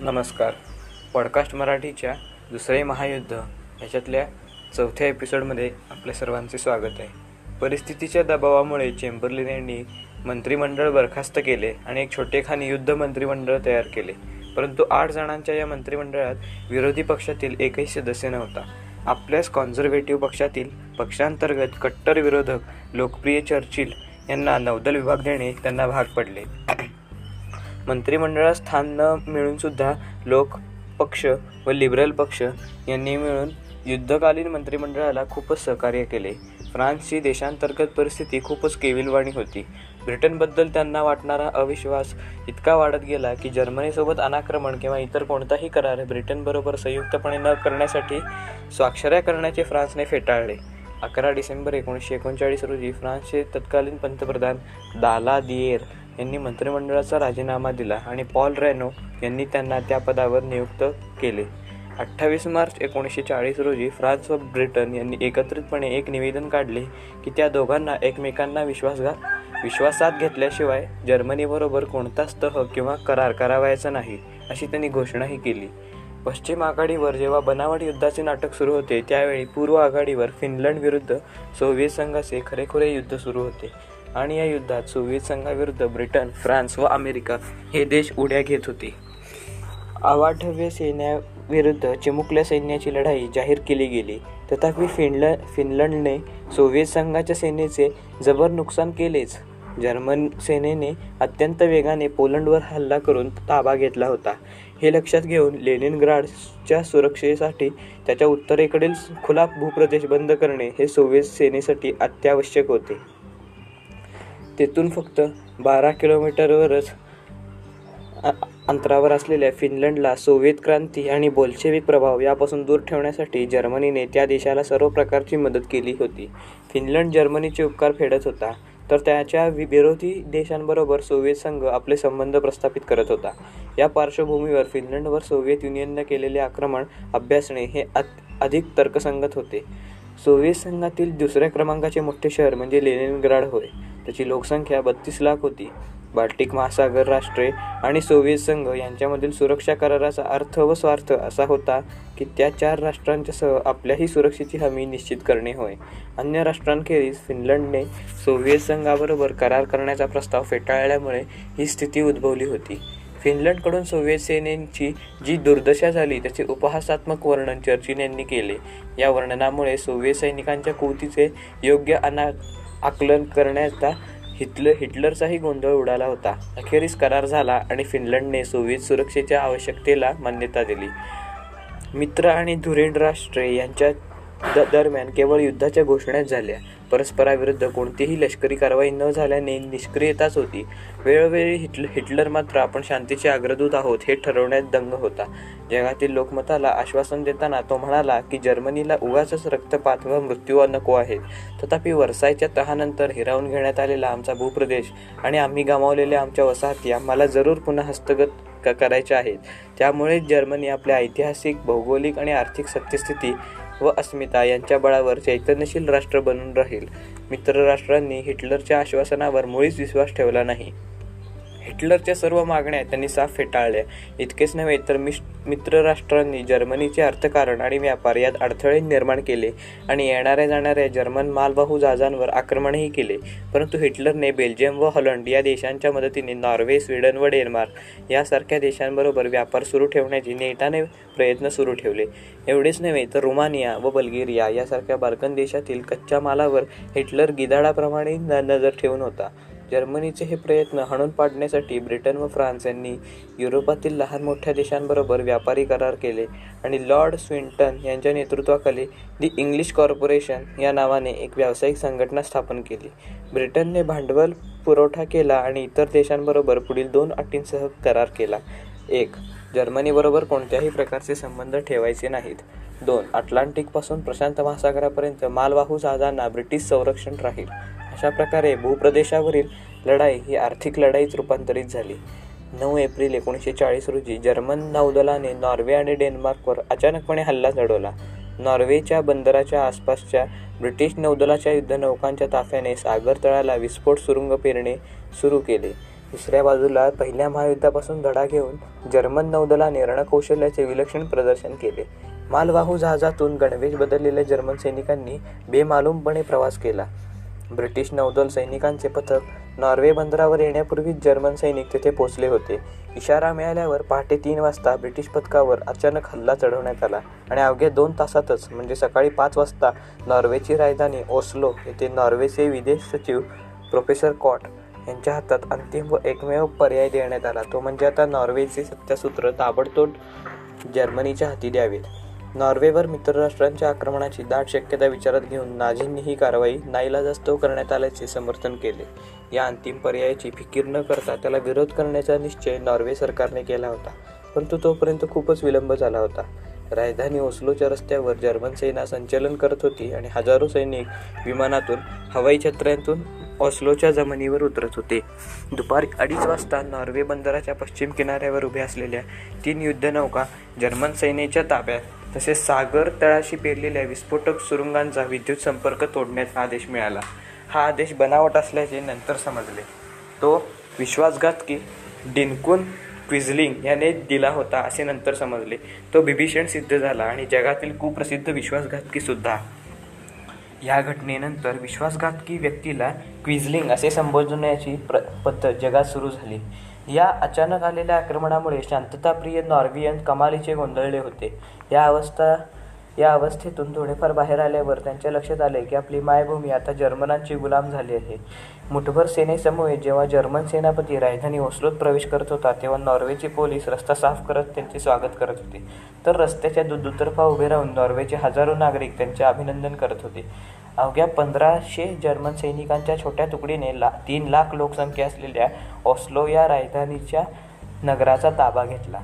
नमस्कार. पॉडकास्ट मराठीच्या दुसरे महायुद्ध ह्याच्यातल्या चौथ्या एपिसोडमध्ये आपल्या सर्वांचे स्वागत आहे. परिस्थितीच्या दबावामुळे चेंबरलिन यांनी मंत्रिमंडळ बरखास्त केले आणि एक छोटेखानी युद्ध मंत्रिमंडळ तयार केले. परंतु आठ जणांच्या या मंत्रिमंडळात विरोधी पक्षातील एकही सदस्य नव्हता. आपल्याच कॉन्झर्वेटिव्ह पक्षातील पक्षांतर्गत कट्टर विरोधक लोकप्रिय चर्चिल यांना नौदल विभाग देणे त्यांना भाग पडले. मंत्रिमंडळात स्थान न मिळून सुद्धा लोक पक्ष व लिबरल पक्ष यांनी मिळून युद्धकालीन मंत्रिमंडळाला खूपच सहकार्य केले. फ्रान्सची देशांतर्गत परिस्थिती खूपच केविलवाणी होती. ब्रिटनबद्दल त्यांना वाटणारा अविश्वास इतका वाढत गेला की जर्मनीसोबत अनाक्रमण किंवा इतर कोणताही करार ब्रिटनबरोबर संयुक्तपणे न करण्यासाठी स्वाक्षऱ्या करण्याचे फ्रान्सने फेटाळले. अकरा डिसेंबर एकोणीसशे एकोणचाळीस रोजी फ्रान्सचे तत्कालीन पंतप्रधान दाला दिएर यांनी मंत्रिमंडळाचा राजीनामा दिला आणि पॉल रेनो यांनी त्यांना त्या पदावर नियुक्त केले. अठ्ठावीस मार्च एकोणीसशे चाळीस रोजी फ्रान्स व ब्रिटन यांनी एकत्रितपणे एक निवेदन काढले की त्या दोघांना एकमेकांना विश्वासघात विश्वासात घेतल्याशिवाय जर्मनीबरोबर कोणताच तह किंवा करार करावायचा नाही अशी त्यांनी घोषणाही केली. पश्चिम आघाडीवर जेव्हा बनावट युद्धाचे नाटक सुरू होते त्यावेळी पूर्व आघाडीवर फिनलंड विरुद्ध सोव्हिएत संघाचे खरेखुरे युद्ध सुरू होते. आणि या युद्धात सोव्हिएत संघाविरुद्ध ब्रिटन फ्रान्स व अमेरिका हे देश उड्या घेत होते. अवाढव्य सैन्याविरुद्ध चिमुकल्या सैन्याची लढाई जाहीर केली गेली. तथापि फिनल फिनलंडने सोव्हिएत संघाच्या सेनेचे जबर नुकसान केलेच. जर्मन सेनेने अत्यंत वेगाने पोलंडवर हल्ला करून ताबा घेतला होता. हे लक्षात घेऊन लेनिनग्राडच्या सुरक्षेसाठी त्याच्या उत्तरेकडील खुला भूप्रदेश बंद करणे हे सोव्हिएत सेनेसाठी अत्यावश्यक होते. तेथून फक्त बारा किलोमीटरवरच अंतरावर असलेल्या फिनलंडला सोव्हिएत क्रांती आणि बोल्शेविक प्रभाव यापासून दूर ठेवण्यासाठी जर्मनीने त्या देशाला सर्व प्रकारची मदत केली होती. फिनलंड जर्मनीचे उपकार फेडत होता तर त्याच्या विरोधी देशांबरोबर सोव्हिएत संघ आपले संबंध प्रस्थापित करत होता. या पार्श्वभूमीवर फिनलंडवर सोव्हिएत युनियनने केलेले आक्रमण अभ्यासणे हे अधिक तर्कसंगत होते. सोव्हिएत संघातील दुसऱ्या क्रमांकाचे मोठे शहर म्हणजे लेनिनग्राड होय. त्याची लोकसंख्या बत्तीस लाख होती. बाल्टिक महासागर राष्ट्रे आणि सोव्हिएत संघ यांच्यामधील सुरक्षा कराराचा अर्थ व स्वार्थ असा होता की त्या चार राष्ट्रांच्यासह आपल्याही सुरक्षेची हमी निश्चित करणे होय. अन्य राष्ट्रांखेरीज फिनलंडने सोव्हिएत संघाबरोबर करार करण्याचा प्रस्ताव फेटाळल्यामुळे ही स्थिती उद्भवली होती. फिनलंडकडून सोव्हिएत सेनेची जी दुर्दशा झाली त्याचे उपहासात्मक वर्णन चर्चिन यांनी केले. या वर्णनामुळे सोव्हिएत सैनिकांच्या कृतीचे योग्य अना आकलन करण्याचा हिटलर हिटलरचाही गोंधळ उडाला होता. अखेरीस करार झाला आणि फिनलंडने सोव्हिएत सुरक्षेच्या आवश्यकतेला मान्यता दिली. मित्र आणि धुरीण राष्ट्रे यांच्या द दरम्यान केवळ युद्धाच्या घोषणाच झाल्या. परस्पराविरुद्ध कोणतीही लष्करी कारवाई न झाल्याने निष्क्रियताच होती. वेळोवेळी हिटल हिटलर मात्र आपण शांतीचे अग्रदूत आहोत हे ठरवण्यात दंग होता. जगातील लोकमताला आश्वासन देताना तो म्हणाला की जर्मनीला उगाच रक्तपात व मृत्यू नको आहेत. तथापि वर्सायच्या तहानंतर हिरावून घेण्यात आलेला आमचा भूप्रदेश आणि आम्ही गमावलेल्या आमच्या वसाहती आम्हाला जरूर पुन्हा हस्तगत करायच्या आहेत. त्यामुळेच जर्मनी आपल्या ऐतिहासिक भौगोलिक आणि आर्थिक सत्यस्थिती व अस्मिता यांच्या बळावर चैतन्यशील राष्ट्र बनून राहील. मित्रराष्ट्रांनी हिटलरच्या आश्वासनावर मुळीच विश्वास ठेवला नाही. हिटलरच्या सर्व मागण्या त्यांनी साफ फेटाळल्या. इतकेच नव्हे तर मित्र राष्ट्रांनी जर्मनीचे अर्थकारण आणि व्यापार यात अडथळे निर्माण केले आणि येणाऱ्या जाणाऱ्या जर्मन मालवाहू जहाजांवर आक्रमणही केले. परंतु हिटलरने बेल्जियम व हॉलंड या देशांच्या मदतीने नॉर्वे स्वीडन व डेन्मार्क यासारख्या देशांबरोबर व्यापार सुरू ठेवण्याचे नेटाने प्रयत्न सुरू ठेवले. एवढेच नव्हे तर रुमानिया व बल्गेरिया यासारख्या बाल्कन देशातील कच्च्या मालावर हिटलर गिधाडाप्रमाणे नजर ठेवून होता. जर्मनीचे हे प्रयत्न हाणून पाडण्यासाठी ब्रिटन व फ्रान्स यांनी युरोपातील लहान मोठ्या देशांबरोबर व्यापारी करार केले आणि लॉर्ड स्विंटन यांच्या नेतृत्वाखाली दी इंग्लिश कॉर्पोरेशन या नावाने एक व्यावसायिक संघटना स्थापन केली. ब्रिटनने भांडवल पुरवठा केला आणि इतर देशांबरोबर पुढील दोन अटींसह करार केला. एक जर्मनीबरोबर कोणत्याही प्रकारचे संबंध ठेवायचे नाहीत. दोन अटलांटिकपासून प्रशांत महासागरापर्यंत मालवाहू जहाजांना ब्रिटिश संरक्षण राहील. अशा प्रकारे भूप्रदेशावरील लढाई ही आर्थिक लढाईत रूपांतरित झाली नऊ एप्रिल एकोणीसशे चाळीस रोजी जर्मन नौदलाने नॉर्वे आणि डेन्मार्कवर अचानकपणे हल्ला चढवला नॉर्वेच्या बंदराच्या आसपासच्या ब्रिटिश नौदलाच्या युद्धनौकांच्या ताफ्याने सागर तळाला विस्फोट सुरुंग पेरणे सुरू केले दुसऱ्या बाजूला पहिल्या महायुद्धापासून धडा घेऊन जर्मन नौदलाने रणकौशल्याचे विलक्षण प्रदर्शन केले. मालवाहू जहाजातून गणवेश बदललेल्या जर्मन सैनिकांनी बेमालूमपणे प्रवास केला. ब्रिटिश नौदल सैनिकांचे पथक नॉर्वे बंदरावर येण्यापूर्वीच जर्मन सैनिक तेथे पोचले होते. इशारा मिळाल्यावर पहाटे तीन वाजता ब्रिटिश पथकावर अचानक हल्ला चढवण्यात आला आणि अवघ्या दोन तासातच म्हणजे सकाळी पाच वाजता नॉर्वेची राजधानी ओस्लो येथे नॉर्वेचे विदेश सचिव प्रोफेसर कॉट यांच्या हातात अंतिम व एकमेव पर्याय देण्यात आला तो म्हणजे आता नॉर्वेचे सत्तासूत्र ताबडतोब जर्मनीच्या हाती द्यावेत. नॉर्वेवर मित्रराष्ट्रांच्या आक्रमणाची दाट शक्यता विचारात घेऊन नाझींनी ही कारवाई नाईलाजास्तव करण्यात आल्याचे समर्थन केले. या अंतिम पर्यायाची फिकीर न करता त्याला विरोध करण्याचा निश्चय नॉर्वे सरकारने केला होता. परंतु तोपर्यंत खूपच विलंब झाला होता. राजधानी ओस्लोच्या रस्त्यावर जर्मन सेना संचलन करत होती आणि हजारो सैनिक विमानातून, हवाई छत्र्यांतून ओस्लोच्या जमिनीवर उतरत होते. दुपारी अडीच वाजता नॉर्वे बंदराच्या पश्चिम किनाऱ्यावर उभ्या असलेल्या तीन युद्धनौका जर्मन सेनेच्या ताब्यात तसेच सागर तळाशी पेरलेल्या विस्फोटक सुरुंगांचा विद्युत संपर्क तोडण्याचा आदेश मिळाला. हा आदेश बनावट असल्याचे नंतर समजले. तो विश्वासघातकी डिनकून क्विझलिंग याने दिला होता असे नंतर समजले. तो बिभीषण सिद्ध झाला आणि जगातील कुप्रसिद्ध विश्वासघातकी सुद्धा. या घटनेनंतर विश्वासघातकी व्यक्तीला क्विझलिंग असे संबोधण्याची प्र पद्धत जगात सुरू झाली. या अचानक आलेल्या आक्रमणामुळे शांतताप्रिय नॉर्वियन कमालीचे गोंधळले होते. या अवस्था या अवस्थेतून थोडेफार बाहेर आल्यावर त्यांच्या लक्षात आले की आपली मायभूमी आता जर्मनांची गुलाम झाली आहे. मुठभर सेनेसमोर जेव्हा जर्मन सेनापती राजधानी ओस्लोत प्रवेश करत होता तेव्हा नॉर्वेचे पोलीस रस्ता साफ करत त्यांचे स्वागत करत होते, तर रस्त्याच्या दुतर्फा उभे राहून नॉर्वेचे हजारो नागरिक त्यांचे अभिनंदन करत होते. अवघ्या पंधराशे जर्मन सैनिकांच्या छोट्या तुकडीने ला तीन लाख लोकसंख्या असलेल्या ऑस्लो या राजधानीच्या नगराचा ताबा घेतला.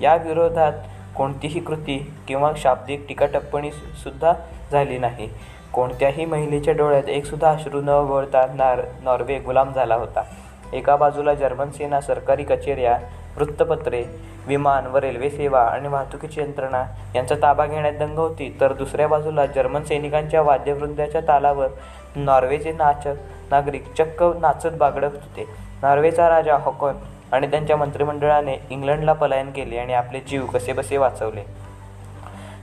या विरोधात कोणतीही कृती किंवा शाब्दिक टीकाटिप्पणी सुद्धा झाली नाही. कोणत्याही महिलेच्या डोळ्यात एकसुद्धा अश्रू न वगळता नॉर्वे गुलाम झाला होता. एका बाजूला जर्मन सेना सरकारी कचेऱ्या, वृत्तपत्रे, विमान व रेल्वेसेवा आणि वाहतुकीची यंत्रणा यांचा ताबा घेण्यात दंग होती तर दुसऱ्या बाजूला जर्मन सैनिकांच्या वाद्यवृंदाच्या तालावर नॉर्वेचे नागरिक चक्क नाचत बागडत होते. नॉर्वेचा राजा हॉकॉन आणि त्यांच्या मंत्रिमंडळाने इंग्लंडला पलायन केले आणि आपले जीव कसेबसे वाचवले.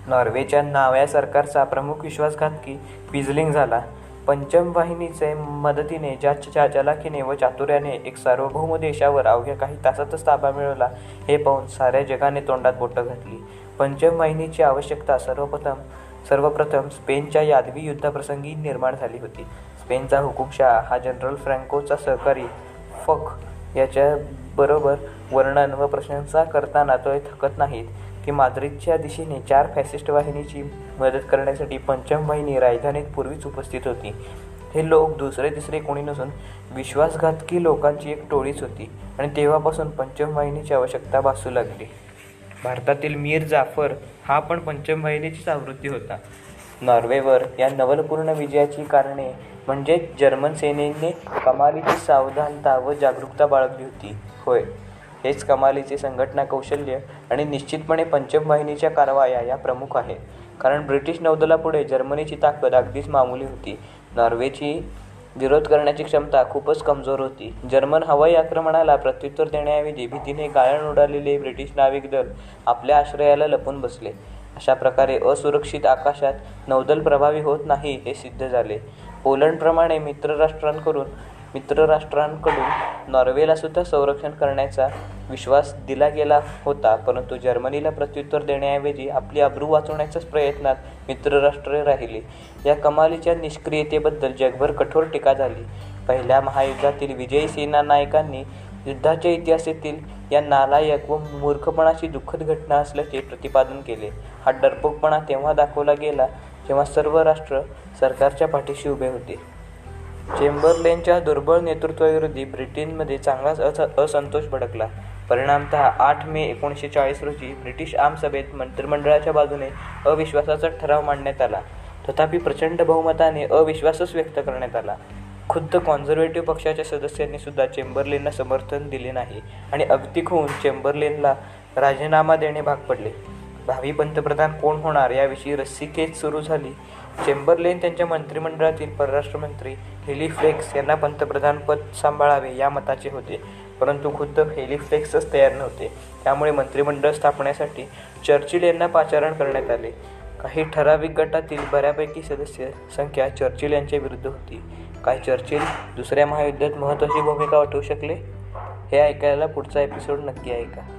नॉर्वेच्या नाव्या सरकारचा प्रमुख विश्वासघातकी पिझलिंग झाला. पंचम वाहिनीचे मदतीने ज्या चालाखीने व चातुर्याने एक सार्वभौम देशावर अवघ्या काही तासातच ताबा मिळवला हे पाहून साऱ्या जगाने तोंडात बोटं घातली. पंचम वाहिनीची आवश्यकता सर्वप्रथम सर्वप्रथम स्पेनच्या यादवी युद्धाप्रसंगी निर्माण झाली होती. स्पेनचा हुकुमशहा हा जनरल फ्रँकोचा सहकारी फोक बरोबर वर्णन व प्रशंसा करताना तो थकत नाहीत की माद्रिदच्या दिशेने चार फॅसिस्ट वाहिनीची मदत करण्यासाठी पंचम वाहिनी राजधानीत पूर्वीच उपस्थित होती. हे लोक दुसरे तिसरे कोणी नसून विश्वासघातकी लोकांची एक टोळीच होती आणि तेव्हापासून पंचम वाहिनीची आवश्यकता भासू लागली. भारतातील मीर जाफर हा पण पंचम वाहिनीचीच आवृत्ती होता. नॉर्वेवर या नवलपूर्ण विजयाची कारणे म्हणजेच जर्मन सेनेने कमालीची सावधानता व जागरूकता बाळगली होती. होय, हेच कमालीचे संघटना कौशल्य आणि निश्चितपणे पंचम वाहिनीच्या कारवाया या प्रमुख आहेत. कारण ब्रिटिश नौदलापुढे जर्मनीची ताकद अगदीच मामुली होती. नॉर्वेची विरोध करण्याची क्षमता खूपच कमजोर होती. जर्मन हवाई आक्रमणाला प्रत्युत्तर देण्याऐवजी भीतीने गाळण उडालेले ब्रिटिश नाविक दल आपल्या आश्रयाला लपून बसले. अशा प्रकारे असुरक्षित आकाशात नौदल प्रभावी होत नाही हे सिद्ध झाले. पोलंडप्रमाणे मित्रराष्ट्रांकडून नॉर्वेलासुद्धा संरक्षण करण्याचा विश्वास दिला गेला होता परंतु जर्मनीला प्रत्युत्तर देण्याऐवजी आपली अब्रू वाचवण्याच्याच प्रयत्नात मित्रराष्ट्रे राहिली. या कमालीच्या निष्क्रियतेबद्दल जगभर कठोर टीका झाली. पहिल्या महायुद्धातील विजयी सेना नायकांनी युद्धाच्या इतिहासातील या नालायक व मूर्खपणाची दुःखद घटना असल्याचे प्रतिपादन केले. हा डरपोकपणा तेव्हा दाखवला गेला जेव्हा सर्व राष्ट्र सरकारच्या पाठीशी उभे होते. चेंबरलेनच्या दुर्बळ नेतृत्वाविरोधी ब्रिटनमध्ये चांगलाच असंतोष भडकला. परिणामतः आठ मे एकोणीसशे चाळीस रोजी ब्रिटिश आमसभेत मंत्रिमंडळाच्या बाजूने अविश्वासाचा ठराव मांडण्यात आला. तथापि प्रचंड बहुमताने अविश्वासच व्यक्त करण्यात आला. खुद्द कॉन्झर्वेटिव्ह पक्षाच्या सदस्यांनी सुद्धा चेम्बरलेनला समर्थन दिले नाही आणि अगतिक होऊन चेंबरलेनला राजीनामा देणे भाग पडले. भावी पंतप्रधान कोण होणार याविषयी रस्सीखेच सुरू झाली. चेंबरलेन त्यांच्या मंत्रिमंडळातील परराष्ट्रमंत्री हेलिफ्लेक्स यांना पंतप्रधानपद सांभाळावे या मताचे होते. परंतु खुद्द हेलिफ्लेक्सच तयार नव्हते. त्यामुळे मंत्रिमंडळ स्थापण्यासाठी चर्चिल यांना पाचारण करण्यात आले. काही ठराविक गटातील बऱ्यापैकी सदस्य संख्या चर्चिल यांच्या विरुद्ध होती. काय चर्चिल दुसऱ्या महायुद्धात महत्त्वाची भूमिका वठवू शकले? हे ऐकायला पुढचा एपिसोड नक्की ऐका.